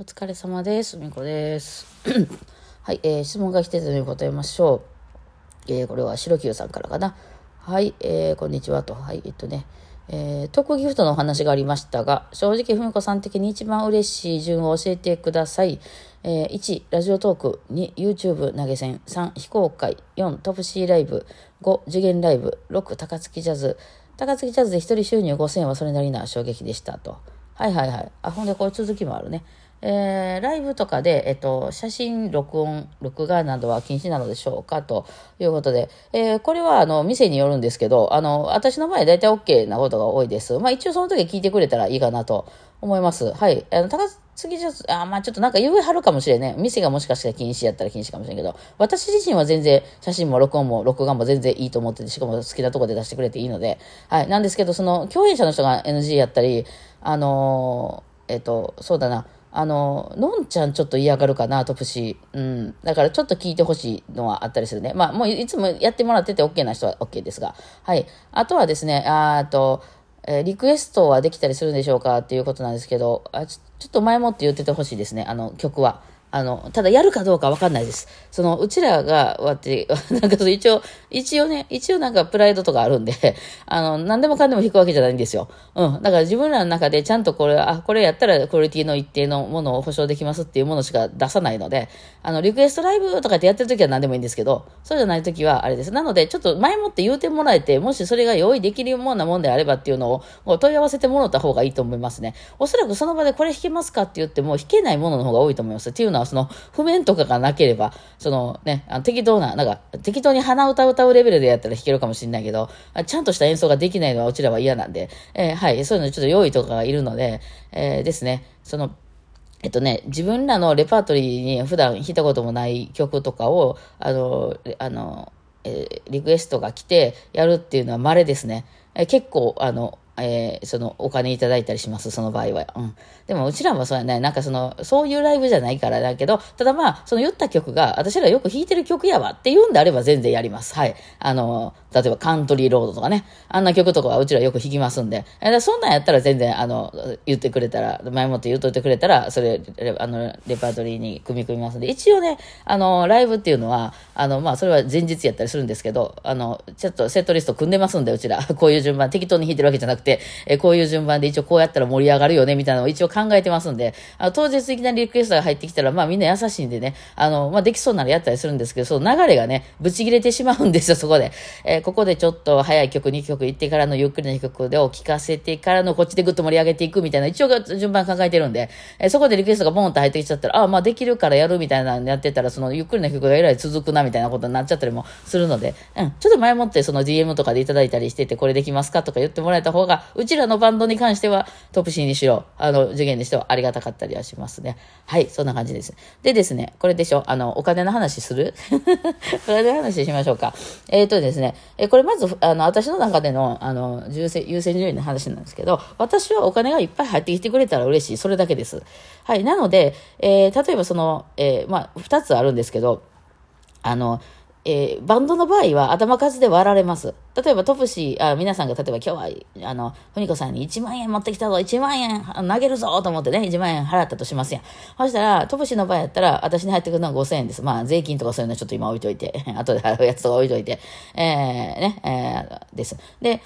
お疲れ様です。みこです。はい、えー質問が来てたので答えましょう。えーこれは白木さんからかな。はい、えーこんにちはと。はい、えっとね、えー、特ギフトのお話がありましたが、正直ふみこさん的に一番嬉しい順を教えてください。えー1、ラジオトーク。2、YouTube 投げ銭。3、非公開。4、トップシーライブ。5、次元ライブ。6、高槻ジャズ。高槻ジャズで一人収入5000円はそれなりな衝撃でしたと。はいはいはい。あ、ほんでこれ続きもあるね。えーライブとかで、えっと、写真録音、録画などは禁止なのでしょうかということで、えーこれは、あの、店によるんですけど、あの、私の場合大体 OK なことが多いです。まあ一応その時聞いてくれたらいいかなと思います。はい。あの、高槻ジャズ、あ、まあちょっとなんか言うはるかもしれんね。店がもしかしたら禁止やったら禁止かもしれんけど、私自身は全然写真も録音も録画も全然いいと思ってて、しかも好きなとこで出してくれていいので、はい。なんですけど、その、共演者の人が NG やったり、あのーえっと、そうだな、あの、のんちゃんちょっと嫌がるかな、トプシー。うん。だからちょっと聞いてほしいのはあったりするね。まあ、もういつもやってもらってて OK な人は OK ですが。はい。あとはですね、あと、えーリクエストはできたりするんでしょうかっていうことなんですけど、あちょちょっと前もって言っててほしいですね、あの、曲は。あの、ただやるかどうかわかんないです。その、うちらが、わって、なんかそう一応、一応ね、一応なんかプライドとかあるんで、あの、何でもかんでも弾くわけじゃないんですよ。うん。だから自分らの中でちゃんとこれ、あ、これやったらクオリティの一定のものを保証できますっていうものしか出さないので、あの、リクエストライブとかってやってる時は何でもいいんですけど、そうじゃない時はあれです。なので、ちょっと前もって言うてもらえて、もしそれが用意できるようなもんであればっていうのを問い合わせてもらった方がいいと思いますね。おそらくその場でこれ弾けますかって言っても、弾けないものの方が多いと思います。っていうのは、その、譜面とかがなければ、そのね、あの適当な、なんか、適当に鼻歌歌うレベルでやったら弾けるかもしれないけど、あちゃんとした演奏ができないのはうちらは嫌なんで、えーはい、そういうのちょっと用意とかがいるので、えーですね、その、えっとね、自分らのレパートリーに普段弾いたこともない曲とかを、あの、あの、えーリクエストが来てやるっていうのは稀ですね。えー結構、あの、えーその、お金いただいたりします、その場合は。うん。でも、うちらもそうやね、なんかその、そういうライブじゃないからだけど、ただまあ、その言った曲が、私らよく弾いてる曲やわっていうんであれば全然やります。はい。あの、例えばカントリーロードとかね、あんな曲とかはうちらよく弾きますんで、えそんなんやったら全然、あの、言ってくれたら、前もって言っといてくれたら、それ、あの、レパートリーに組み込みますんで、一応ね、あの、ライブっていうのは、あの、まあ、それは前日やったりするんですけど、あの、ちょっとセットリスト組んでますんで、うちら。こういう順番、適当に弾いてるわけじゃなくて、えーこういう順番で一応こうやったら盛り上がるよね、みたいなのを一応考えてますんで、あの当日いきなりリクエストが入ってきたら、まあみんな優しいんでね、あの、まあできそうならやったりするんですけど、その流れがね、ぶち切れてしまうんですよ、そこで。えーここでちょっと早い曲、2曲行ってからのゆっくりな曲でを聴かせてからのこっちでぐっと盛り上げていくみたいな、一応順番考えてるんで、えーそこでリクエストがボンと入ってきちゃったら、ああ、まあできるからやるみたいなのやってたら、そのゆっくりな曲がえらい続くなみたいなことになっちゃったりもするので、うん、ちょっと前もってその DM とかでいただいたりしてて、これできますかとか言ってもらえた方が、うちらのバンドに関しては、トップシーにしろ、あの、次元にしてはありがたかったりはしますね。はい、そんな感じです。でですね、これでしょ、あの、お金の話する？お金の話しましょうか。えっ、とですね、えこれまず、あの、私の中での、あの、優先、優先順位の話なんですけど、私はお金がいっぱい入ってきてくれたら嬉しい。それだけです。はい、なので、えー例えばその、えーまあ、二つあるんですけど、あの、えーバンドの場合は頭数で割られます。例えばトプシー、あ皆さんが例えば今日は、あの、ふみこさんに1万円持ってきたぞ、1万円投げるぞと思ってね、1万円払ったとしますやん。そしたら、トプシーの場合やったら、私に入ってくるのは5000円です。まあ、税金とかそういうのはちょっと今置いといて、後で払うやつとか置いといて、えー、ね、えーです。で、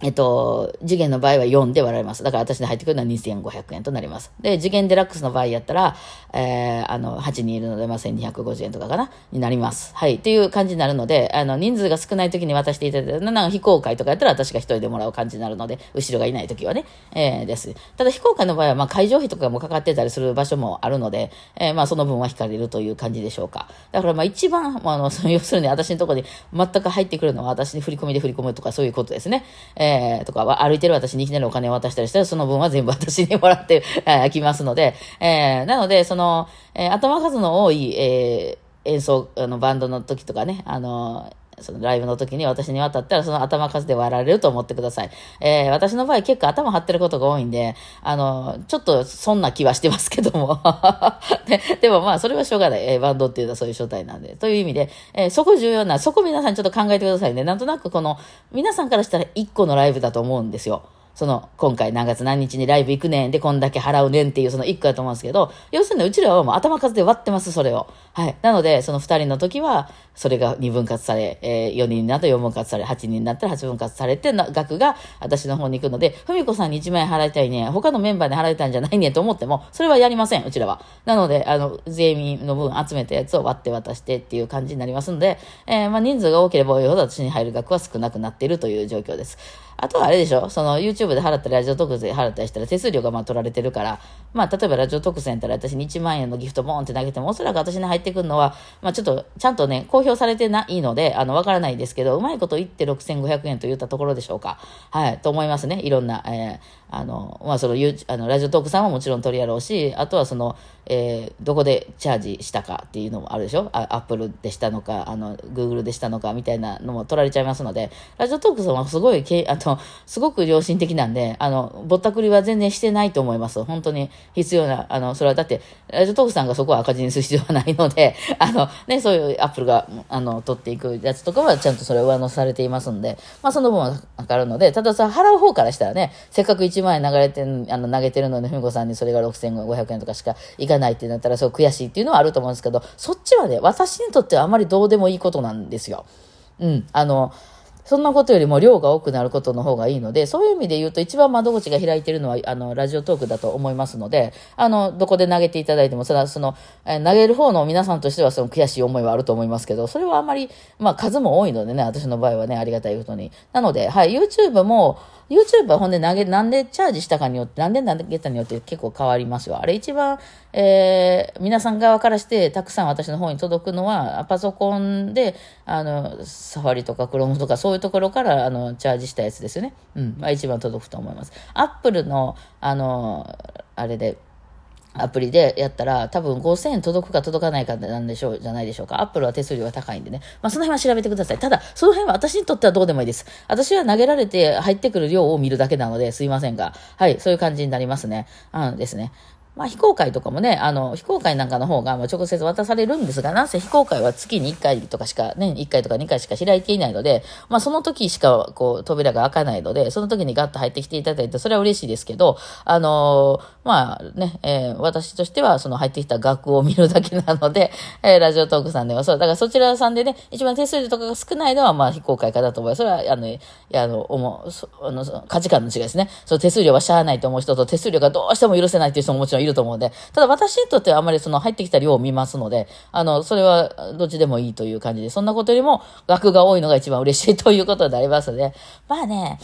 えっと、次元の場合は4で割られます。だから私で入ってくるのは2500円となります。で、次元デラックスの場合やったら、えー、あの、8人いるので、まあ、1250円とかかな？になります。はい。っていう感じになるので、あの、人数が少ない時に渡していただいた、なんか非公開とかやったら私が一人でもらう感じになるので、後ろがいない時はね、えー、です。ただ非公開の場合は、まあ、会場費とかもかかってたりする場所もあるので、えー、まあ、その分は引かれるという感じでしょうか。だから、まあ、一番、まあ、あの、そ の要するに私のところに全く入ってくるのは私に振り込みで振り込むとかそういうことですね。えー、とか歩いてる私にいきなりお金を渡したりしたら、その分は全部私にもらって、えー、きますので、えー、なので、その、えー、頭数の多い、えー、演奏、あの、バンドの時とかね、あの、そのライブの時に私に渡ったらその頭数で割られると思ってください。えー私の場合結構頭張ってることが多いんで、あの、ちょっとそんな気はしてますけども。ででもまあそれはしょうがない。えーバンドっていうのはそういう正体なんで。という意味で、えーそこ重要な、そこ皆さんちょっと考えてくださいね。なんとなくこの、皆さんからしたら1個のライブだと思うんですよ。その、今回何月何日にライブ行くねんで、こんだけ払うねんっていう、その1個だと思うんですけど、要するにうちらはもう頭数で割ってます、それを。はい。なので、その2人の時は、それが2分割され、えー、4人になったら4分割され、8人になったら8分割されて、額が私の方に行くので、ふみこさんに1万円払いたいね、他のメンバーに払いたいんじゃないねと思っても、それはやりません、うちらは。なので、あの、税民の分集めたやつを割って渡してっていう感じになりますので、えー、まあ人数が多ければ多いほど私に入る額は少なくなっているという状況です。あとはあれでしょその YouTube で払ったりラジオ特税払ったりしたら手数料がまあ取られてるから、まあ例えばラジオ特選やったら私に1万円のギフトボーンって投げてもおそらく私に入ってくるのは、まあちょっとちゃんとね、公表されてないので、あの、わからないですけど、うまいこと言って6500円と言ったところでしょうか。はい、と思いますね。いろんな、えー、あの、まあその、あのラジオトークさんももちろん取りやろうし、あとはその、えー、どこでチャージしたかっていうのもあるでしょ？あアップルでしたのか、あの、グーグルでしたのかみたいなのも取られちゃいますので、ラジオトークさんはすごい、けあの、すごく良心的なんで、あの、ぼったくりは全然してないと思います。本当に必要な、あの、それはだって、ラジオトークさんがそこは赤字にする必要はないので、あの、ね、そういうアップルが、あの、取っていくやつとかはちゃんとそれ上乗せされていますんで、まあその分はかかるので、たださ、払う方からしたらね、せっかく1万円流れてあの、投げてるので、ふみこさんにそれが6500円とかしかいかないってなったら、そう悔しいっていうのはあると思うんですけど、そっちはね、私にとってはあまりどうでもいいことなんですよ。うん。あの、そんなことよりも量が多くなることの方がいいので、そういう意味で言うと一番窓口が開いてるのは、あの、ラジオトークだと思いますので、あの、どこで投げていただいても、それはその、え投げる方の皆さんとしてはその悔しい思いはあると思いますけど、それはあまり、まあ数も多いのでね、私の場合はね、ありがたいことに。なので、はい、YouTube も、YouTube はほんで投げ、なんでチャージしたかによって、なんで投げたによって結構変わりますよ。あれ一番、えー、皆さん側からしてたくさん私の方に届くのは、パソコンで、あの、サファリとかクロームとかそういうところから、あの、チャージしたやつですよね。うん。まあ一番届くと思います。アップルの、あの、あれで、アプリでやったら、多分5000円届くか届かないかなんでしょう、じゃないでしょうか。アップルは手数料が高いんでね。まあ、その辺は調べてください。ただ、その辺は私にとってはどうでもいいです。私は投げられて入ってくる量を見るだけなので、すいませんが。はい、そういう感じになりますね。うんですね。まあ、非公開とかもね、あの、非公開なんかの方が、ま直接渡されるんですが、なんせ非公開は月に1回とかしか、年、ね、1回とか2回しか開いていないので、まあ、その時しか、こう、扉が開かないので、その時にガッと入ってきていただいて、それは嬉しいですけど、あのー、まあね、えー、私としては、その入ってきた額を見るだけなので、えー、ラジオトークさんではそう、だからそちらさんでね、一番手数料とかが少ないのは、まあ、非公開化だと思います。それは、あの、いや、あの、思う、あの、価値観の違いですね。その手数料はしゃあないと思う人と、手数料がどうしても許せないっていう人ももちろんいるると思うんで、ただ私にとってはあまりその入ってきた量を見ますので、あの、それはどっちでもいいという感じで、そんなことよりも額が多いのが一番嬉しいということでありますので、まあね、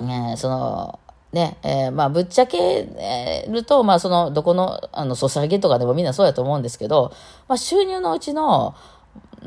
ねその、ね、えー、まあ、ぶっちゃけると、まあ、その、どこの、あの、ソシャゲとかでもみんなそうやと思うんですけど、まあ、収入のうちの、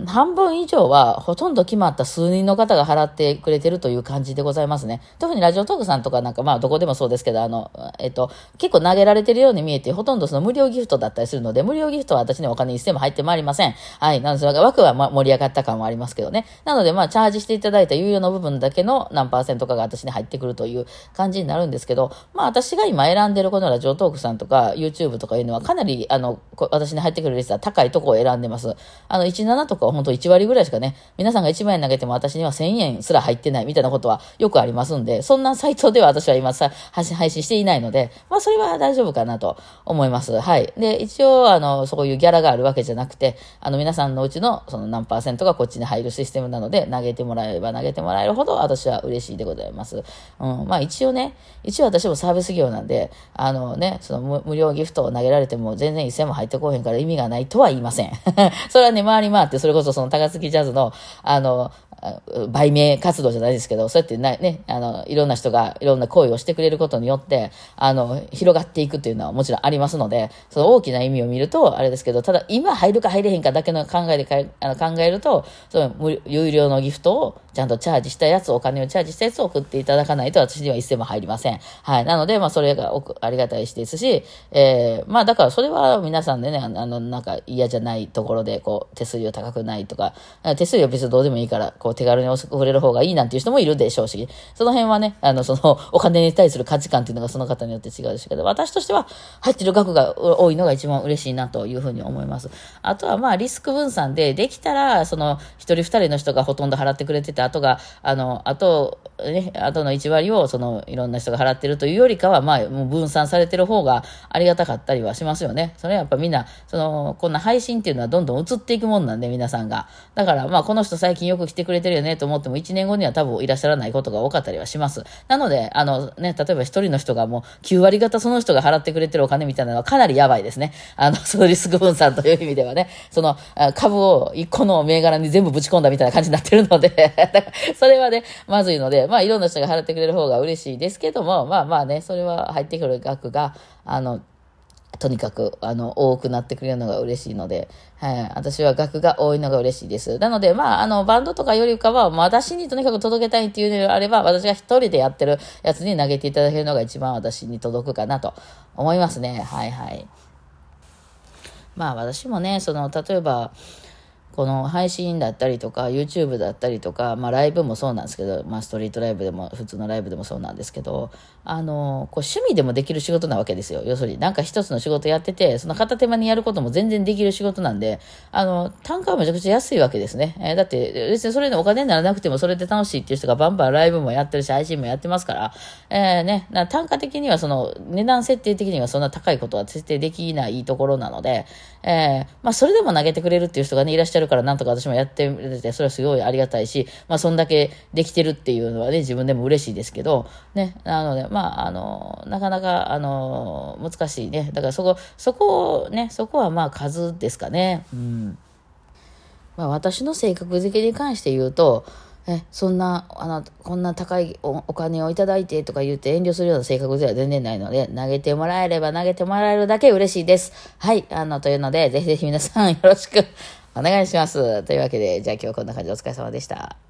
半分以上はほとんど決まった数人の方が払ってくれてるという感じでございますね。特にラジオトークさんとかなんかまあどこでもそうですけど、あの、えっと、結構投げられてるように見えて、ほとんどその無料ギフトだったりするので、無料ギフトは私にお金一銭も入ってまいりません。はい。なので、枠は盛り上がった感はありますけどね。なのでまあチャージしていただいた有料の部分だけの何パーセントかが私に入ってくるという感じになるんですけど、まあ私が今選んでるこのラジオトークさんとか YouTube とかいうのはかなりあの、私に入ってくる率は高いとこを選んでます。あの、17とか本当1割ぐらいしかね、皆さんが1万円投げても私には1000円すら入ってないみたいなことはよくありますんで、そんなサイトでは私は今さ、配信していないので、まあそれは大丈夫かなと思います。はい。で、一応、あの、そういうギャラがあるわけじゃなくて、あの、皆さんのうちのその何パーセントがこっちに入るシステムなので、投げてもらえれば投げてもらえるほど私は嬉しいでございます。うん。まあ一応ね、一応私もサービス業なんで、あのね、その無料ギフトを投げられても全然1000も入ってこへんから意味がないとは言いません。それはね、回り回って、それこそその高槻ジャズの、あの、売名活動じゃないですけど、そうやってなね、あの、いろんな人がいろんな行為をしてくれることによって、あの、広がっていくっていうのはもちろんありますので、その大きな意味を見ると、あれですけど、ただ今入るか入れへんかだけの考えでかあの考えると、その有料のギフトをちゃんとチャージしたやつ、お金をチャージしたやつを送っていただかないと私には一銭も入りません。はい。なので、まあ、それがありがたいしですし、えー、まあ、だからそれは皆さんでね、あの、なんか嫌じゃないところで、こう、手数料高くくないとか、手数料別にどうでもいいから、こう手軽に送れる方がいいなんていう人もいるでしょうし、その辺はね、あの、その お金に対する価値観っていうのがその方によって違うでしょうけど、私としては入ってる額が多いのが一番嬉しいなというふうに思います。あとはまあリスク分散で、できたら、その一人二人の人がほとんど払ってくれてて、あとが、あの、あと、ね、あとの1割をそのいろんな人が払ってるというよりかは、まあ、もう分散されてる方がありがたかったりはしますよね。それはやっぱみんな、その、こんな配信っていうのはどんどん移っていくもんなんで、皆さんが。だから、まあ、この人最近よく来てくれてるよねと思っても、1年後には多分いらっしゃらないことが多かったりはします。なので、あのね、例えば1人の人がもう9割方その人が払ってくれてるお金みたいなのはかなりやばいですね。あの、そのリスク分散という意味ではね、その、株を1個の銘柄に全部ぶち込んだみたいな感じになってるので それはね、まずいので、まあ、いろんな人が払ってくれる方が嬉しいですけども、まあまあね、それは入ってくる額が、あの、とにかく、あの、多くなってくれるのが嬉しいので、はい、私は額が多いのが嬉しいです。なので、まあ、あの、バンドとかよりかは、私にとにかく届けたいっていうのであれば、私が一人でやってるやつに投げていただけるのが一番私に届くかなと思いますね。はいはい。まあ、私もね、その、例えば、この配信だったりとか YouTube だったりとか、まあ、ライブもそうなんですけど、まあ、ストリートライブでも普通のライブでもそうなんですけどあのこう趣味でもできる仕事なわけですよ。要するになんか一つの仕事やっててその片手間にやることも全然できる仕事なんであの単価はめちゃくちゃ安いわけですね、えー、だって別にそれでお金にならなくてもそれで楽しいっていう人がバンバンライブもやってるし配信もやってますから、えーね、単価的にはその値段設定的にはそんな高いことは設定できないところなので、えーまあ、それでも投げてくれるっていう人がねいらっしゃるからなんとか私もやってて、それはすごいありがたいし、まあ、そんだけできてるっていうのはね、自分でも嬉しいですけど、ね、なので、まあ、あの、なかなか、あの、難しいね。だからそこ、そこをね、そこはまあ数ですかね。うん。まあ、私の性格付けに関して言うと、えそんなあのこんな高いお金をいただいてとか言って遠慮するような性格では全然ないので投げてもらえれば投げてもらえるだけ嬉しいです。はい。あの、というので、ぜひぜひ皆さんよろしくお願いします。というわけで、じゃあ今日はこんな感じでお疲れ様でした。